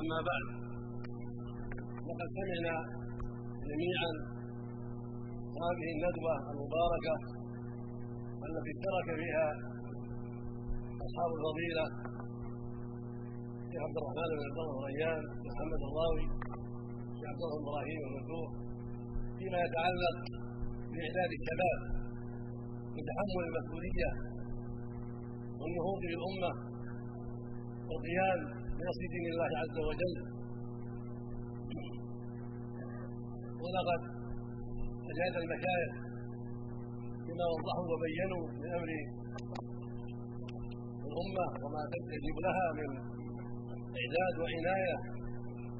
أما بعد لقد سمعنا جميعا هذه الندوة المباركة التي اشترك فيها أصحاب الفضيلة الشيخ عبد الرحمن بن عبد الله الريان محمد الراوي الشيخ عبد الله إبراهيم المفتوح فيما يتعلق باعداد الشباب وتحمل المسؤولية والنهوض بالامه والقيام بنصر دين الله عز وجل. ولقد أجاد المشايخ بما وضحوا وبينوا من أمر الأمة وما تجب لها من إعداد وعناية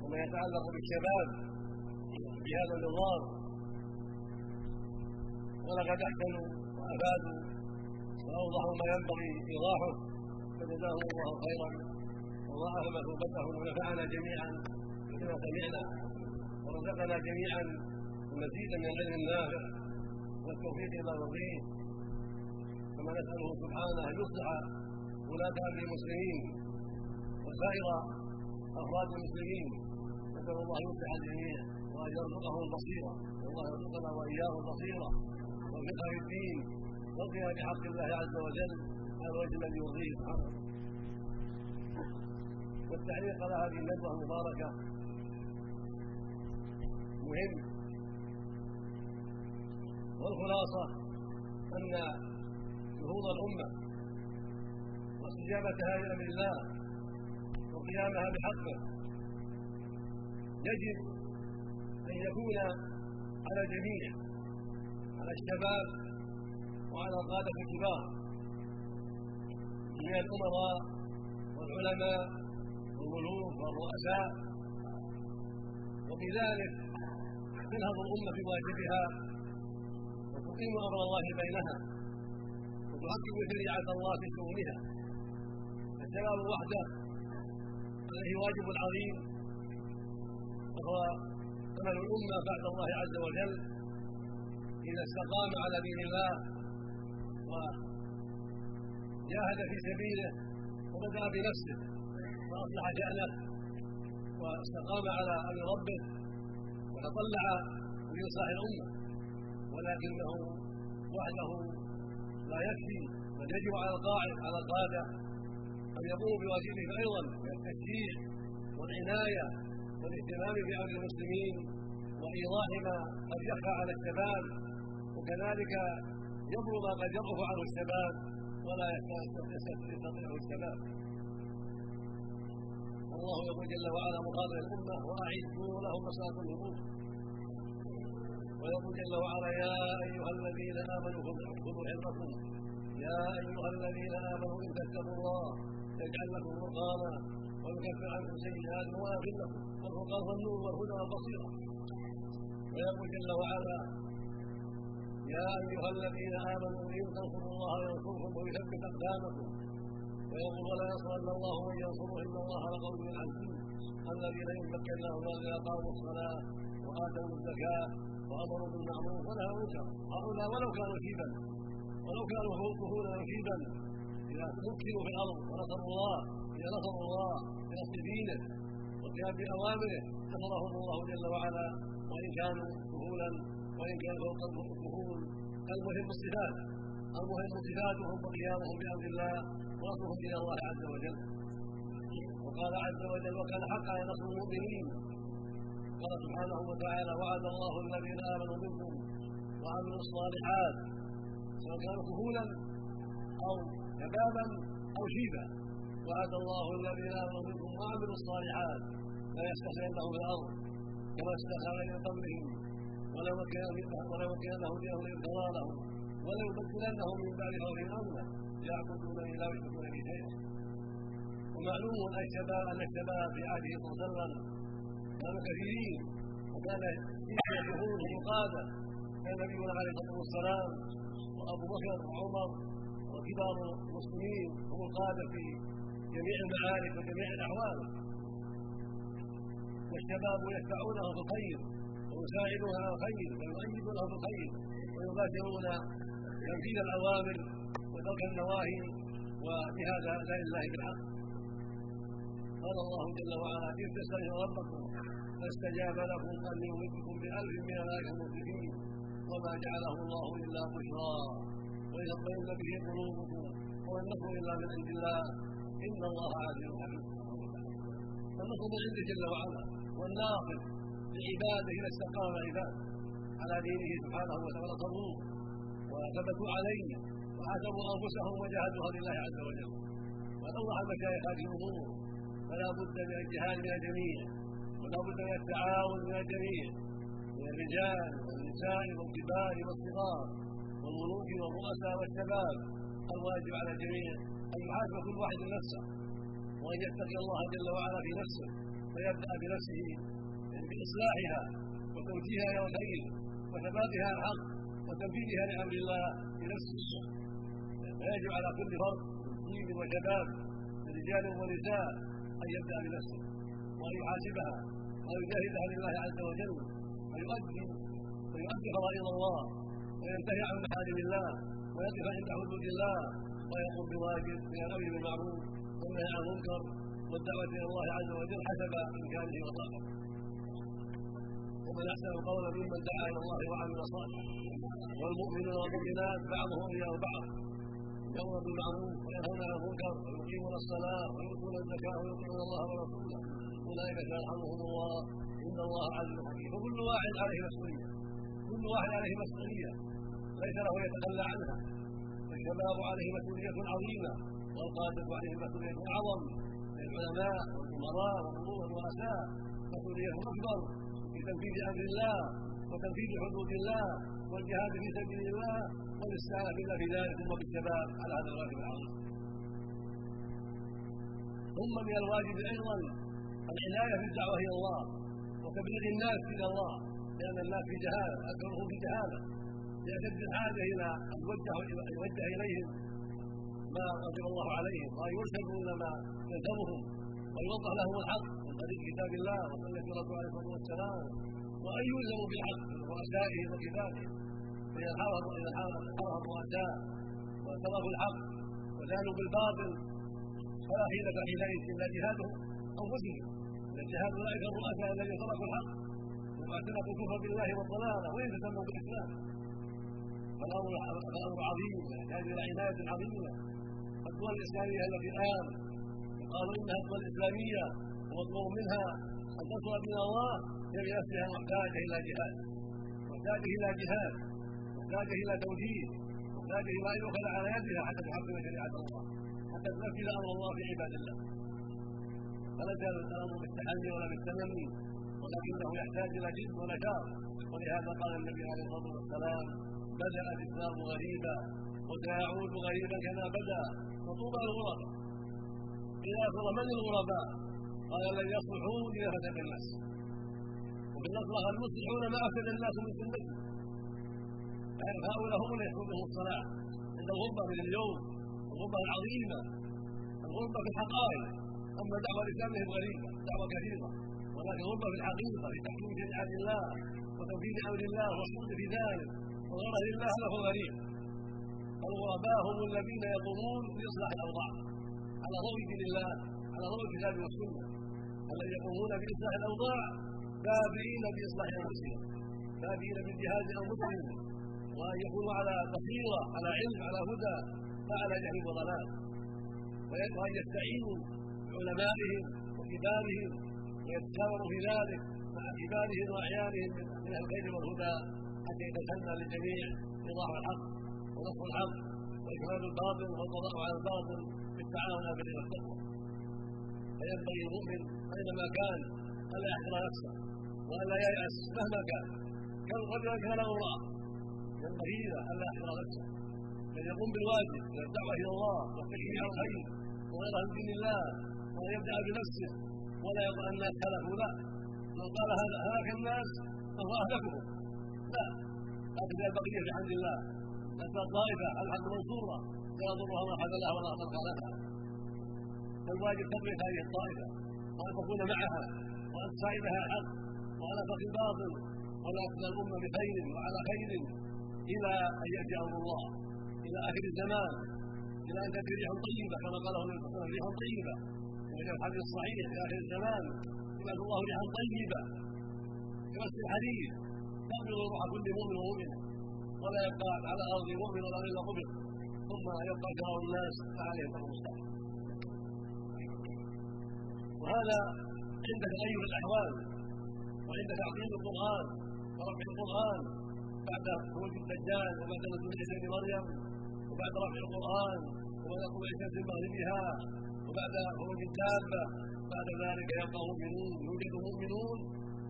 وما يتعلق بالشباب في هذا النظام. ولقد أحسنوا وافادوا واوضحوا ما ينبغي إيضاحه فجزاهم الله خيرا. وضاعف مثوبتهم ونفعنا جميعا بما سمعنا ورزقنا جميعا المزيد من العلم النافع والتوفيق إلى يرضيه كما نسأله سبحانه أن يصلح ولاة أمر المسلمين وسائر أفراد المسلمين. نسأل الله أن يصلح الجميع وأن يرزقهم البصيره والله يرزقنا وإياهم البصيره والفقه في الدين. والقيام بحق الله عز وجل على الوجه الذي يرضيه سبحانه والتعليق على هذه الندوة المباركة مهم. والخلاصة أن نهوض الأمة واستجابتها لامر الله وقيامها بحقه. يجب أن يكون على الجميع على الشباب وعلى القاده الكبار من الأمراء والعلماء والملوك والرؤساء. وبذلك تنهض الأمة بواجبها وتقيم أمر الله بينها وتحقق شريعة الله في شؤونها. الشباب وحده عليه واجب عظيم وهو امل الأمة بعد الله عز وجل. إذا استقام على دين الله وجاهد في سبيله وبدأ بنفسه وأصلح شانه واستقام على أمر ربه وتطلع لاصلاح الأمة. ولكنه وحده لا يكفي بل يجب على القاعد على القادة أن يقوموا بواجبهم أيضا من التشجيع والعناية والاهتمام بامر المسلمين وإيضاح ما قد يخفى على الشباب. وكذلك يبلغ ما قد يضعف عنه الشباب ولا يستطيعه الشباب. الله يقول جل وعلا مخاطب الأمة وأعدوا لهم مساله الهروب ويقول جل وعلا يا أيها الذين آمنوا خذوا علمكم يا أيها الذين آمنوا إن تتقوا الله يجعل لكم فرقانا ويكفر عنكم سيئات ويغفر لكم. والفرقان والنور والهدى والبصيره ويقول جل وعلا يا أيها الذين آمنوا إن تنصروا الله ينصركم ويثبت أقدامكم ويقول ولا ينصرن الله من ينصره إن الله لقوي عزيز الذين ان مكناهم الذين أقاموا الصلاة وآتوا الزكاة وأمروا بالمعروف ونهوا عن هؤلاء ولو كانوا شيبا ولو كانوا ظهورا شيبا إذا مكنوا في الأرض ونصروا الله إذا نصروا الله بنصر دينه والقيام باوامره نصرهم الله جل وعلا. وإن كانوا ظهورا وإن كانوا فوق الظهور المهم الصفات المهم صفاتهم وقيامهم بأمر الله ونصرهم إلى الله عز وجل. وقال عز وجل وكان حقا نصر المؤمنين. قال سبحانه وتعالى وعد الله الذين آمنوا منكم وعملوا الصالحات سواء كانوا كهولا أو شبابا أو شيبا. وعد الله الذين آمنوا منكم وعملوا الصالحات. لا يستخلفنهم في الأرض كما استخلف من قبلهم. وليمكن لهم دينهم ارتضى لهم وليبدلنهم من بعد خوفهم امنا يعبدونني لا يشركون بي شيئا. ومعلوم أن الشباب أن الشباب في عهده صلى الله عليه وسلم كانوا كثيرين وكان فيه شهور وقاده كان نبينا عليه الصلاة والسلام وأبو بكر وعمر وكبار المسلمين هم القادة في جميع المعارك وجميع الأحوال. والشباب يتبعونه في الخير ويساعدون على الخير ويؤيدونه في الخير ويباشرون تنفيذ الأوامر وترك النواهي وبهذا لا لله بالحق. قال الله جل وعلا إذ تستغفر ربكم فاستجاب لكم أن يمدكم بألف من الملائكة المسلمين وما جعله الله إلا بشرى. ويطمئن به قلوبكم وما النصر إلا من عند الله. إن الله عزيز حكيم. فالنصر من عنده جل وعلا والناصر لعباده إذا استقام العباد على دينه سبحانه وتعالى صبروا وثبتوا عليه وحاسبوا أنفسهم وجاهدوا لله عز وجل. ونوع المشايخ هذه الأمور. فلا بد من الجهاد من الجميع. ولا بد من التعاون من الجميع. من الرجال والنساء والكبار والصغار والملوك والرؤساء والشباب. الواجب على الجميع أن يحاسب كل واحد نفسه وأن يتقي الله جل وعلا في نفسه. فيبدا بنفسه باصلاحها وتوجيهها إلى الخير وثباتها على الحق وتنفيذها لأمر الله بنفسه. فيجب على كل فرد مسلم وشباب رجال ونساء أن يبدأ بنفسه وأن يحاسبها ويجاهدها لله عز وجل ويؤدي ويؤدي فرائض الله وينتهي عن محارم الله ويقف عند حدود الله ويقوم بواجب من الامر بالمعروف والنهي عن المنكر والدعوة إلى الله عز وجل حسب إمكانه وطاقته. ومن أحسن قولا ممن دعا إلى الله وعمل صالحا. والمؤمنون والمؤمنات بعضهم اولياء بعض. يأمرون بالمعروف وينهون عن المنكر ويقيمون الصلاة ويؤتون الزكاة ويطيعون الله ورسوله. أولئك سيرحمهم الله. إن الله عزيز حكيم. فكل واحد عليه مسؤولية. كل واحد عليه مسؤولية. ليس له يتخلى عنها. الشباب عليه مسؤولية عظيمة. والقاده عليه مسؤولية اعظم العلماء والأمراء والرؤساء. مسؤوليه أكبر في تنفيذ أمر الله وتنفيذ حدود الله والجهاد في سبيل الله والاستعانه بالله في ذلك ثم بالشباب على هذا الواجب العظيم. ثم من الواجب أيضا العناية في الدعوه إلى الله وتبليغ الناس إلى الله لأن الناس في جهاله أكثرهم في جهاله لأشد الحاجة إلى أن يوجه إليهم ما غضب الله عليهم وأن يرشدوا ما يلزمهم ويوضح لهم الحق من طريق كتاب الله وسنة رسول عليه الصلاة والسلام. وان يلزموا بالحق من رؤسائهم وكتابهم فإذا حاربوا إذا حاربوا الرؤساء وتركوا الحق وزالوا بالباطل فلا حيلة حينئذ إلا جهادهم انفسهم الا جهاد اولئك الرؤساء الذين تركوا الحق واعتنقوا الكفر بالله والضلالة وإن تسموا بالإسلام. فالامر الامر عظيم يحتاج إلى عناية عظيمه الدول الإسلامية التي الآن قالوا انها الدول الإسلامية ومطلوب منها ان تنصر دين الله بنفسها محتاجه إلى جهاد محتاجه إلى جهاد محتاجه إلى توجيه محتاجه إلى أن يؤخذ على يدها حتى تحقق شريعة الله حتى تنفذ أمر الله في عباد الله. فليس الامر بالتحلي ولا بالتمني ولكنه يحتاج إلى جد ونشاط. ولهذا قال النبي عليه الصلاة والسلام بدأ الإسلام غريبا وسيعود غريبا كما بدأ فطوبى للغرباء إلى من الغرباء؟ قال لن يصلحوا اذا فسد الناس. وفي الاصل المصلحون ما افسد الناس من سنته هؤلاء هم اللي يحكمهم الصلاه عند الغربه من اليوم الغربه العظيمه الغربه في الحقائق. أما دعوة الاسلام فهي غريبة دعوة كثيره ولكن الغربه في الحقيقة في تحكيم شريعه الله وتنفيذ أمر الله والصدق في ذلك وغير الله له غريب. الغرباء هم الذين يقومون باصلاح الأوضاع. على ضوء دين الله على ضوء الكتاب والسنة. الذين يقومون بإصلاح الأوضاع بابين بإصلاح أنفسهم بابين بالجهاد أنفسهم. وأن يكونوا على بصيرة على علم على هدى لا على جهل وضلال. وان يستعينوا بعلمائهم وكبارهم ويتشاوروا في ذلك مع كبارهم وأعيانهم من الخير والهدى. حتى يتسنى للجميع ايضاح الحق ونصر الحق. واكمال الباطل والقضاء على الباطل بالتعاون على البر والتقوى فينبغي المؤمن أينما كان الا يحقر نفسه والا ييأس مهما كان. كالرجل كان امرأة. ينبغي له الا يحقر نفسه. بل يقوم بالواجب من الدعوة إلى الله والتشريع الخير وغيرها من دين الله وأن يبدأ بنفسه ولا يرضى الناس خلفوا لا. من قال هذا هلاك الناس فهو أهلكهم. لا. هكذا البقيه في حمد الله. نسال الطائفه الحق منصورة. لا يضرها ما خذلها ولا من خالفها فالواجب تقويه هذه الطائفة وأن تكون معها وأن تساعدها الحق وعلى تقي الباطل ولا تكون الأمة بخير وعلى خير إلى أن يأتي أمر الله إلى آخر الزمان إلى أن تأتي ريح طيبة كما قاله النبي صلى ريح طيبة. وجاء الحديث الصحيح في آخر الزمان يبعث الله ريحا طيبة كمس الحديد تقبض روح كل مؤمن ومؤمنة. ولا يبقى على أرض مؤمن ولا إلا قبض ثم يبقى شرار الناس فعليهم المستحيل وهذا عند تغير الأحوال وعند تعظيم القرآن ورفع القرآن. بعد خروج الدجال وبعد نزول عيسى بن مريم وبعد رفع القرآن وبعد طلوع الشمس من مغربها وبعد خروج الدابة. بعد ذلك يبقى مؤمنون يوجد مؤمنون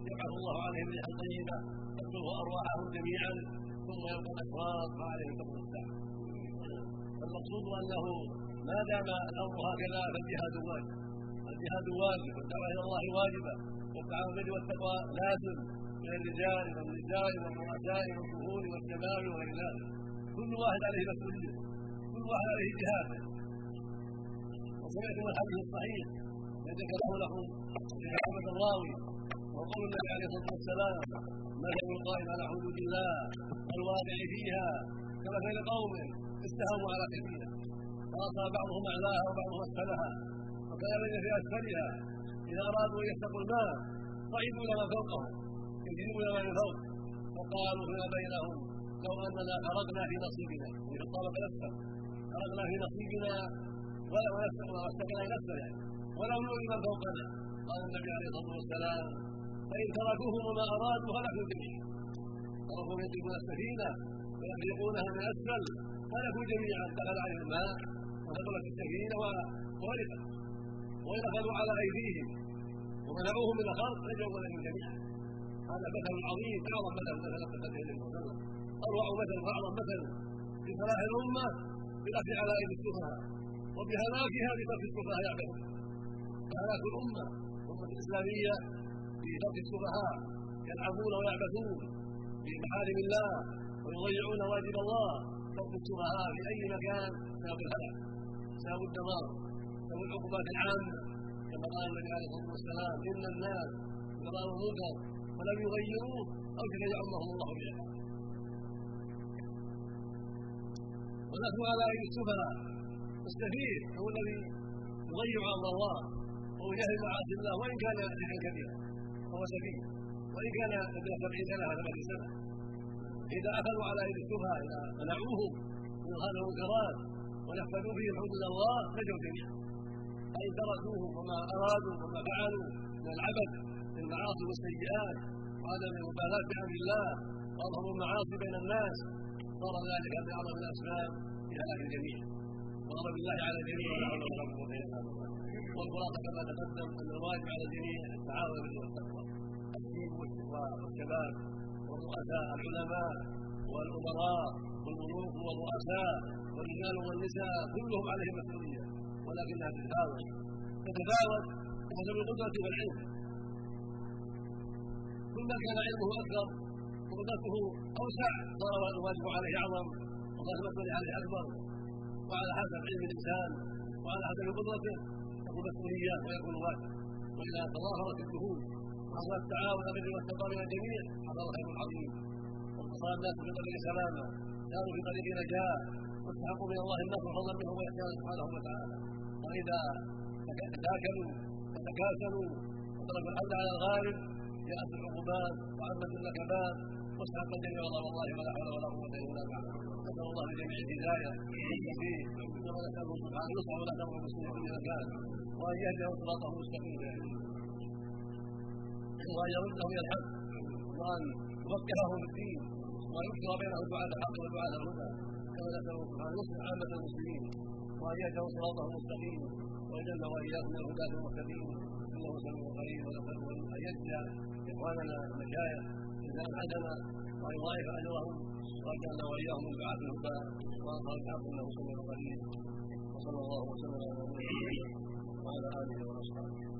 يبعث الله عليهم ريحا طيبة تبلغ أرواحهم جميعا. ثم يبقى الاشراط فعليهم تقوم الساعة المقصود أنه ما دام الأمر هكذا فالجهاد واجب. الجهاد واجب والدعوة إلى الله واجبة. والتعاون والتقوى لازم. من الرجال والنساء والرؤساء والظهور والشباب وغير ذلك. كل واحد عليه مسؤوليه كل واحد عليه جهاد. وسمعتم الحديث الصحيح. الذي ذكره لكم في الراوي. وقول النبي عليه الصلاة والسلام مثل القائم على حدود الله؟ الواقع فيها. كمثل قوم استهموا على سفينه فأصاب بعضهم اعلاها وبعضهم أسفلها. وكان الذين في أسفلها إذا أرادوا أن يستقوا الماء صعدوا إلى ما فوقهم إلى ما من فوق. وقالوا فيما بينهم لو أننا خرقنا في نصيبنا في الطلب الاسفل خرقنا في نصيبنا ولا اسفل يعني ولو نؤذي من فوقنا. قال النبي عليه الصلاة والسلام فإن تركوهم وما أرادوا هلكوا جميعا تركوهم ينزلون السفينة ويغرقونها من أسفل. هلكوا جميعا دخل عليهم الماء وهدلت السفينة وغرقت وإن أخذوا على أيديهم. ومنعوهم من الخلق نجوا ولهم جميعا. هذا مثل عظيم. أعظم مثل مثل قد النبي صلى الله عليه أروع مثل وأعظم مثل في صلاح الأمة بالأخذ على أيدي السفهاء. وبهلاكها بترك السفهاء يعبدون. هلاك الأمة الأمة الإسلامية في ترك السفهاء يلعبون ويعبثون في محارم الله ويضيعون واجب الله. ترك السفهاء في أي مكان سبب الهلاك سبب الدمار سبب العقوبات العامة. كما قال النبي عليه الصلاة والسلام إن الناس إذا رأوا المنكر ولم يغيروه أوشك أن يعمهم الله بها. ونحن على أيدي السفهاء. السفيه هو الذي يضيع أمر الله ويجاهد معاصي الله وإن كان شيئا كبيرا. فهو سفيه وإن كان ابن سبعين سنه ثلاثين سنه إذا اخذوا على ايدي السفهاء إذا منعوهم من هذا المنكرات ونفذوا فيهم حدود الله نجوا جميعا فان تركوه وما أرادوا وما فعلوا من العبث في المعاصي والسيئات وعدم المبالاة بامر الله. وأظهروا المعاصي بين الناس. صار ذلك أعظم الأسباب في هلاك الجميع. وغضب الله على الجميع. ولا حول ولا قوه والخلاصه كما تقدم أن الواجب على الجميع التعاون بالبر والتقوى الدين والشباب والرؤساء العلماء والأمراء والملوك والرؤساء والرجال والنساء كلهم عليهم مسؤولية ولكنها تتفاوت. تتفاوت بحسب القدره والعلم كلما كان علمه أكثر وقدرته أوسع صار الواجب عليه أعظم وصارت المسؤوليه عليه أكبر. وعلى حسب علم الإنسان وعلى حسب قدرته تكون مسؤوليه ويكون واجب واذا تظاهرت الجهود وحصل التعاون على البر من الجميع. حصل خير عظيم. وانتصر الناس في طريق سلامه كانوا في طريق نجاة. واستحقوا من الله النصر فضلا منه واحسانا سبحانه وتعالى. وإذا تكاكلوا وتكاسلوا وتركوا الحمد على الغالب جاءت العقوبات وعمت النكبات واستحق الجميع غضب الله ولا حول ولا قوة إلا بالله. وان يهديه صراطه وان يرده إلى الحق. وان يفقهه في وان يكثر بينه دعاء الحق ودعاء الهدى. كما نساله سبحانه يصلح عامة المسلمين. وان يهديه صراطه مستقيما ويجعلنا واياكم من الهداه المهتدين إنه سميع قريب ونساله أن يجزى اخواننا المشايخ جزاء حسنا وان اجرهم واجعلنا واياهم من دعاة الهدى وانصار الحق انه سميع قريب وصلى الله وسلم على نبينا محمد وعلى آله واصحابه